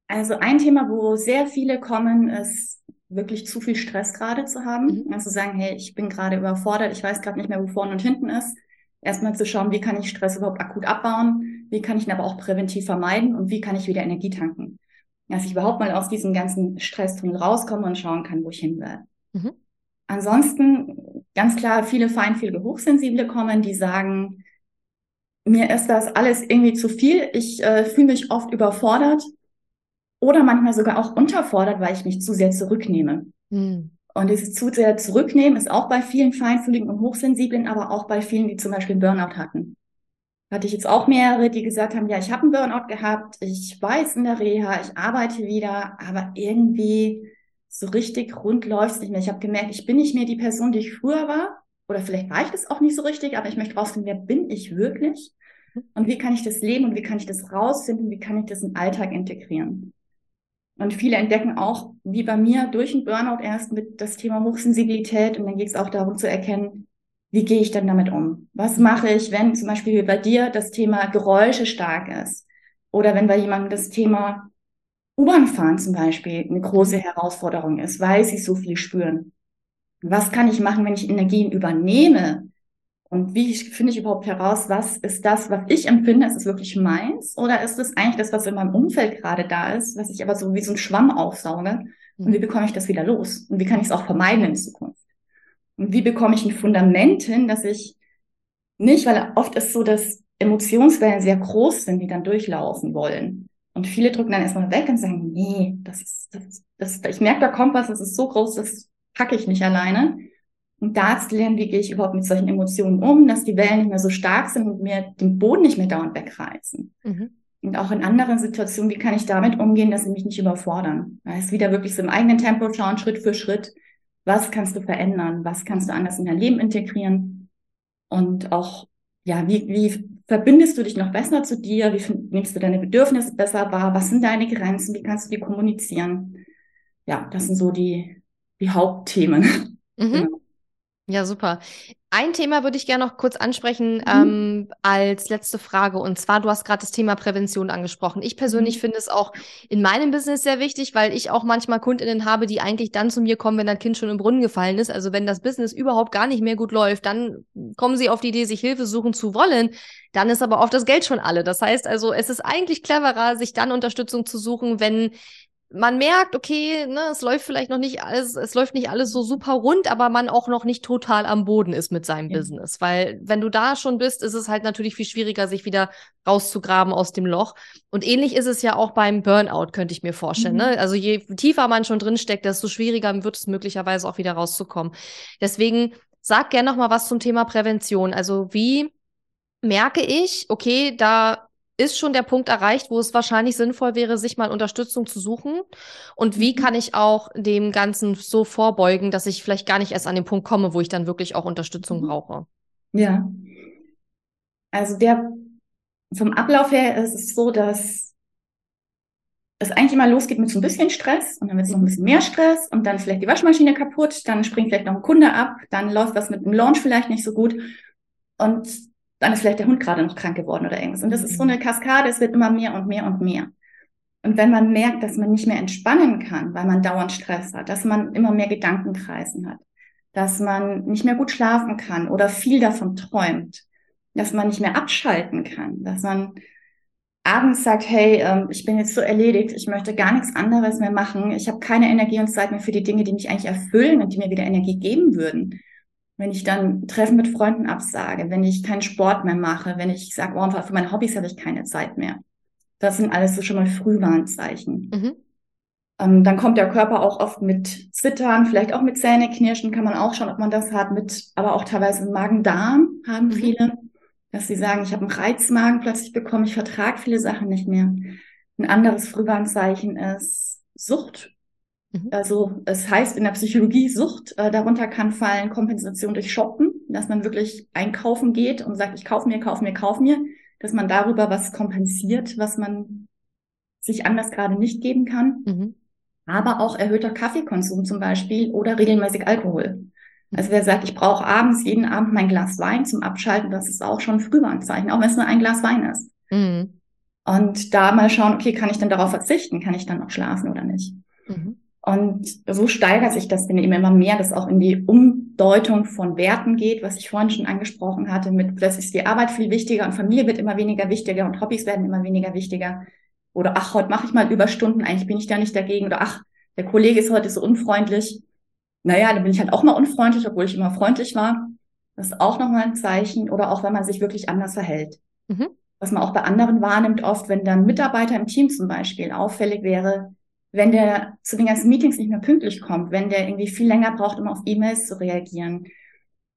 Also ein Thema, wo sehr viele kommen, ist wirklich zu viel Stress gerade zu haben. Mhm. Also sagen, hey, ich bin gerade überfordert, ich weiß gerade nicht mehr, wo vorne und hinten ist. Erstmal zu schauen, wie kann ich Stress überhaupt akut abbauen, wie kann ich ihn aber auch präventiv vermeiden und wie kann ich wieder Energie tanken. Dass ich überhaupt mal aus diesem ganzen Stress drin rauskomme und schauen kann, wo ich hin will. Mhm. Ansonsten ganz klar, viele feinfühlige Hochsensible kommen, die sagen, mir ist das alles irgendwie zu viel. Ich äh, fühle mich oft überfordert oder manchmal sogar auch unterfordert, weil ich mich zu sehr zurücknehme. Mhm. Und dieses zu sehr zurücknehmen ist auch bei vielen feinfühligen und hochsensiblen, aber auch bei vielen, die zum Beispiel einen Burnout hatten. Hatte ich jetzt auch mehrere, die gesagt haben, ja, ich habe einen Burnout gehabt, ich weiß in der Reha, ich arbeite wieder, aber irgendwie so richtig rund läuft es nicht mehr. Ich habe gemerkt, ich bin nicht mehr die Person, die ich früher war. Oder vielleicht war ich das auch nicht so richtig, aber ich möchte rausfinden, wer bin ich wirklich? Und wie kann ich das leben und wie kann ich das rausfinden? Wie kann ich das in den Alltag integrieren? Und viele entdecken auch, wie bei mir, durch einen Burnout erst mit das Thema Hochsensibilität. Und dann geht es auch darum zu erkennen, wie gehe ich dann damit um? Was mache ich, wenn zum Beispiel bei dir das Thema Geräusche stark ist? Oder wenn bei jemandem das Thema U-Bahn fahren zum Beispiel eine große Herausforderung ist, weil sie so viel spüren. Was kann ich machen, wenn ich Energien übernehme? Und wie finde ich überhaupt heraus, was ist das, was ich empfinde? Ist es wirklich meins? Oder ist es eigentlich das, was in meinem Umfeld gerade da ist, was ich aber so wie so ein Schwamm aufsauge? Und wie mhm. bekomme ich das wieder los? Und wie kann ich es auch vermeiden in Zukunft? Und wie bekomme ich ein Fundament hin, dass ich nicht, weil oft ist so, dass Emotionswellen sehr groß sind, die dann durchlaufen wollen. Und viele drücken dann erstmal weg und sagen, nee, das ist, das, das, ich merke, da kommt was, das ist so groß, das packe ich nicht alleine. Und da zu lernen, wie gehe ich überhaupt mit solchen Emotionen um, dass die Wellen nicht mehr so stark sind und mir den Boden nicht mehr dauernd wegreißen. Mhm. Und auch in anderen Situationen, wie kann ich damit umgehen, dass sie mich nicht überfordern? Da ist wieder wirklich so im eigenen Tempo schauen, Schritt für Schritt. Was kannst du verändern? Was kannst du anders in dein Leben integrieren? Und auch, ja, wie, wie verbindest du dich noch besser zu dir? Wie nimmst du deine Bedürfnisse besser wahr? Was sind deine Grenzen? Wie kannst du die kommunizieren? Ja, das sind so die, die Hauptthemen. Mhm. Genau. Ja, super. Ein Thema würde ich gerne noch kurz ansprechen mhm. ähm, als letzte Frage. Und zwar, du hast gerade das Thema Prävention angesprochen. Ich persönlich mhm. finde es auch in meinem Business sehr wichtig, weil ich auch manchmal Kundinnen habe, die eigentlich dann zu mir kommen, wenn das Kind schon im Brunnen gefallen ist. Also wenn das Business überhaupt gar nicht mehr gut läuft, dann kommen sie auf die Idee, sich Hilfe suchen zu wollen. Dann ist aber oft das Geld schon alle. Das heißt also, es ist eigentlich cleverer, sich dann Unterstützung zu suchen, wenn man merkt, okay, ne, es läuft vielleicht noch nicht alles, es läuft nicht alles so super rund, aber man auch noch nicht total am Boden ist mit seinem ja. Business. Weil wenn du da schon bist, ist es halt natürlich viel schwieriger, sich wieder rauszugraben aus dem Loch. Und ähnlich ist es ja auch beim Burnout, könnte ich mir vorstellen. Ne? Mhm. Ne? Also je tiefer man schon drin steckt, desto schwieriger wird es möglicherweise auch wieder rauszukommen. Deswegen sag gerne noch mal was zum Thema Prävention. Also wie merke ich, okay, da ist schon der Punkt erreicht, wo es wahrscheinlich sinnvoll wäre, sich mal Unterstützung zu suchen? Und wie mhm. kann ich auch dem Ganzen so vorbeugen, dass ich vielleicht gar nicht erst an den Punkt komme, wo ich dann wirklich auch Unterstützung mhm. brauche? Ja. Also der vom Ablauf her ist es so, dass es eigentlich immer losgeht mit so ein bisschen Stress und dann wird es noch ein bisschen mehr Stress und dann vielleicht die Waschmaschine kaputt, dann springt vielleicht noch ein Kunde ab, dann läuft was mit dem Launch vielleicht nicht so gut und dann ist vielleicht der Hund gerade noch krank geworden oder irgendwas. Und das ist so eine Kaskade, es wird immer mehr und mehr und mehr. Und wenn man merkt, dass man nicht mehr entspannen kann, weil man dauernd Stress hat, dass man immer mehr Gedankenkreisen hat, dass man nicht mehr gut schlafen kann oder viel davon träumt, dass man nicht mehr abschalten kann, dass man abends sagt, hey, ähm, ich bin jetzt so erledigt, ich möchte gar nichts anderes mehr machen, ich habe keine Energie und Zeit mehr für die Dinge, die mich eigentlich erfüllen und die mir wieder Energie geben würden wenn ich dann Treffen mit Freunden absage, wenn ich keinen Sport mehr mache, wenn ich sage, oh, für meine Hobbys habe ich keine Zeit mehr. Das sind alles so schon mal Frühwarnzeichen. Mhm. Ähm, dann kommt der Körper auch oft mit Zittern, vielleicht auch mit Zähneknirschen, kann man auch schauen, ob man das hat, mit, aber auch teilweise Magen-Darm haben mhm. viele, dass sie sagen, ich habe einen Reizmagen plötzlich bekommen, ich vertrage viele Sachen nicht mehr. Ein anderes Frühwarnzeichen ist Sucht. Also es heißt in der Psychologie Sucht, äh, darunter kann fallen Kompensation durch Shoppen, dass man wirklich einkaufen geht und sagt, ich kaufe mir, kaufe mir, kaufe mir, dass man darüber was kompensiert, was man sich anders gerade nicht geben kann. Mhm. aber auch erhöhter Kaffeekonsum zum Beispiel oder regelmäßig Alkohol. Also wer sagt, ich brauche abends jeden Abend mein Glas Wein zum Abschalten, das ist auch schon ein Frühwarnzeichen, auch wenn es nur ein Glas Wein ist. Mhm. Und da mal schauen, okay, kann ich denn darauf verzichten? Kann ich dann noch schlafen oder nicht? Mhm. Und so steigert sich das, wenn eben immer mehr, dass auch in die Umdeutung von Werten geht, was ich vorhin schon angesprochen hatte, mit plötzlich ist die Arbeit viel wichtiger und Familie wird immer weniger wichtiger und Hobbys werden immer weniger wichtiger. Oder ach, heute mache ich mal Überstunden, eigentlich bin ich da nicht dagegen. Oder ach, der Kollege ist heute so unfreundlich. Naja, dann bin ich halt auch mal unfreundlich, obwohl ich immer freundlich war. Das ist auch nochmal ein Zeichen. Oder auch wenn man sich wirklich anders verhält. Mhm. Was man auch bei anderen wahrnimmt, oft, wenn dann Mitarbeiter im Team zum Beispiel auffällig wäre, wenn der zu den ganzen Meetings nicht mehr pünktlich kommt, wenn der irgendwie viel länger braucht, um auf E-Mails zu reagieren,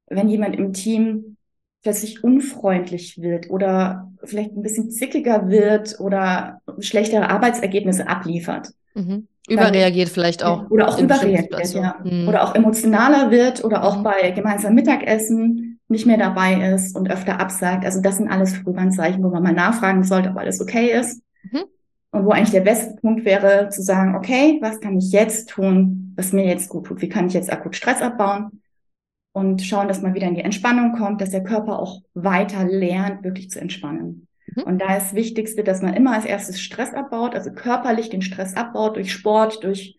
wenn jemand im Team plötzlich unfreundlich wird oder vielleicht ein bisschen zickiger wird oder schlechtere Arbeitsergebnisse abliefert. Mhm. Überreagiert dann, vielleicht auch. Oder auch überreagiert, ja. Mhm. Oder auch emotionaler wird oder auch mhm. bei gemeinsamem Mittagessen nicht mehr dabei ist und öfter absagt. Also das sind alles Frühwarnzeichen, wo man mal nachfragen sollte, ob alles okay ist. Und wo eigentlich der beste Punkt wäre, zu sagen, okay, was kann ich jetzt tun, was mir jetzt gut tut? Wie kann ich jetzt akut Stress abbauen? Und schauen, dass man wieder in die Entspannung kommt, dass der Körper auch weiter lernt, wirklich zu entspannen. Mhm. Und da ist das Wichtigste, dass man immer als erstes Stress abbaut, also körperlich den Stress abbaut, durch Sport, durch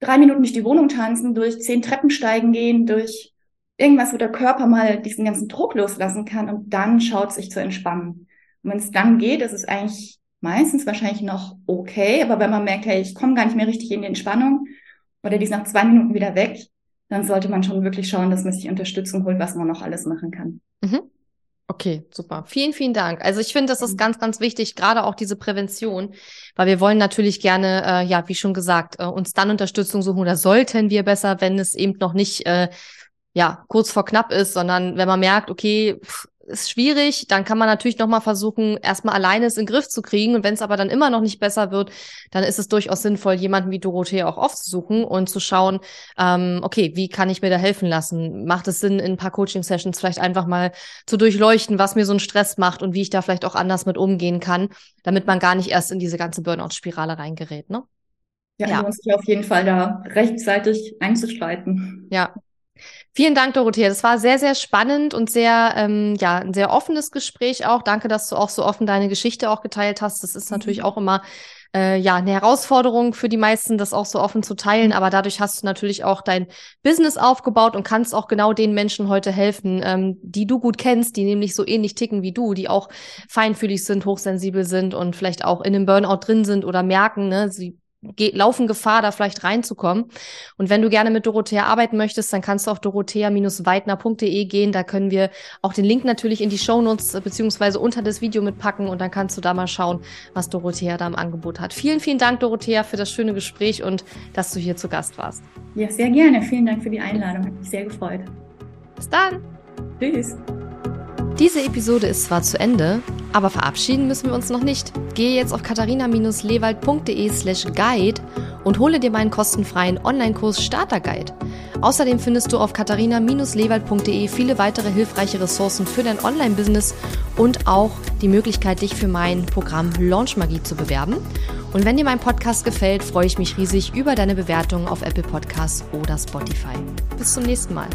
drei Minuten durch die Wohnung tanzen, durch zehn Treppen steigen gehen, durch irgendwas, wo der Körper mal diesen ganzen Druck loslassen kann und dann schaut sich zu entspannen. Und wenn es dann geht, ist es eigentlich meistens wahrscheinlich noch okay, aber wenn man merkt, hey, ich komme gar nicht mehr richtig in die Entspannung oder die ist nach zwei Minuten wieder weg, dann sollte man schon wirklich schauen, dass man sich Unterstützung holt, was man noch alles machen kann. Mhm. Okay, super. Vielen, vielen Dank. Also ich finde, das ist mhm. ganz, ganz wichtig, gerade auch diese Prävention, weil wir wollen natürlich gerne, äh, ja, wie schon gesagt, äh, uns dann Unterstützung suchen oder sollten wir besser, wenn es eben noch nicht, äh, ja, kurz vor knapp ist, sondern wenn man merkt, okay, pff, ist schwierig. Dann kann man natürlich nochmal versuchen, erstmal alleine es in den Griff zu kriegen. Und wenn es aber dann immer noch nicht besser wird, dann ist es durchaus sinnvoll, jemanden wie Dorothea auch aufzusuchen und zu schauen, ähm, okay, wie kann ich mir da helfen lassen? Macht es Sinn, in ein paar Coaching-Sessions vielleicht einfach mal zu durchleuchten, was mir so einen Stress macht und wie ich da vielleicht auch anders mit umgehen kann, damit man gar nicht erst in diese ganze Burnout-Spirale reingerät, ne? Ja, ja. lohnt sich auf jeden Fall da rechtzeitig einzuschreiten. Ja, Vielen Dank, Dorothea. Das war sehr, sehr spannend und sehr, ähm, ja, ein sehr offenes Gespräch auch. Danke, dass du auch so offen deine Geschichte auch geteilt hast. Das ist natürlich mhm. auch immer äh, ja eine Herausforderung für die meisten, das auch so offen zu teilen. Aber dadurch hast du natürlich auch dein Business aufgebaut und kannst auch genau den Menschen heute helfen, ähm, die du gut kennst, die nämlich so ähnlich ticken wie du, die auch feinfühlig sind, hochsensibel sind und vielleicht auch in einem Burnout drin sind oder merken, ne, sie laufen Gefahr, da vielleicht reinzukommen. Und wenn du gerne mit Dorothea arbeiten möchtest, dann kannst du auf dorothea-weidner.de gehen. Da können wir auch den Link natürlich in die Shownotes äh, beziehungsweise unter das Video mitpacken und dann kannst du da mal schauen, was Dorothea da im Angebot hat. Vielen, vielen Dank, Dorothea, für das schöne Gespräch und dass du hier zu Gast warst. Ja, sehr gerne. Vielen Dank für die Einladung. Hat mich sehr gefreut. Bis dann. Tschüss. Diese Episode ist zwar zu Ende, aber verabschieden müssen wir uns noch nicht. Gehe jetzt auf katharina-lewald.de slash guide und hole dir meinen kostenfreien Online-Kurs Starter-Guide. Außerdem findest du auf katharina-lewald.de viele weitere hilfreiche Ressourcen für dein Online-Business und auch die Möglichkeit, dich für mein Programm Launch Magie zu bewerben. Und wenn dir mein Podcast gefällt, freue ich mich riesig über deine Bewertung auf Apple Podcasts oder Spotify. Bis zum nächsten Mal.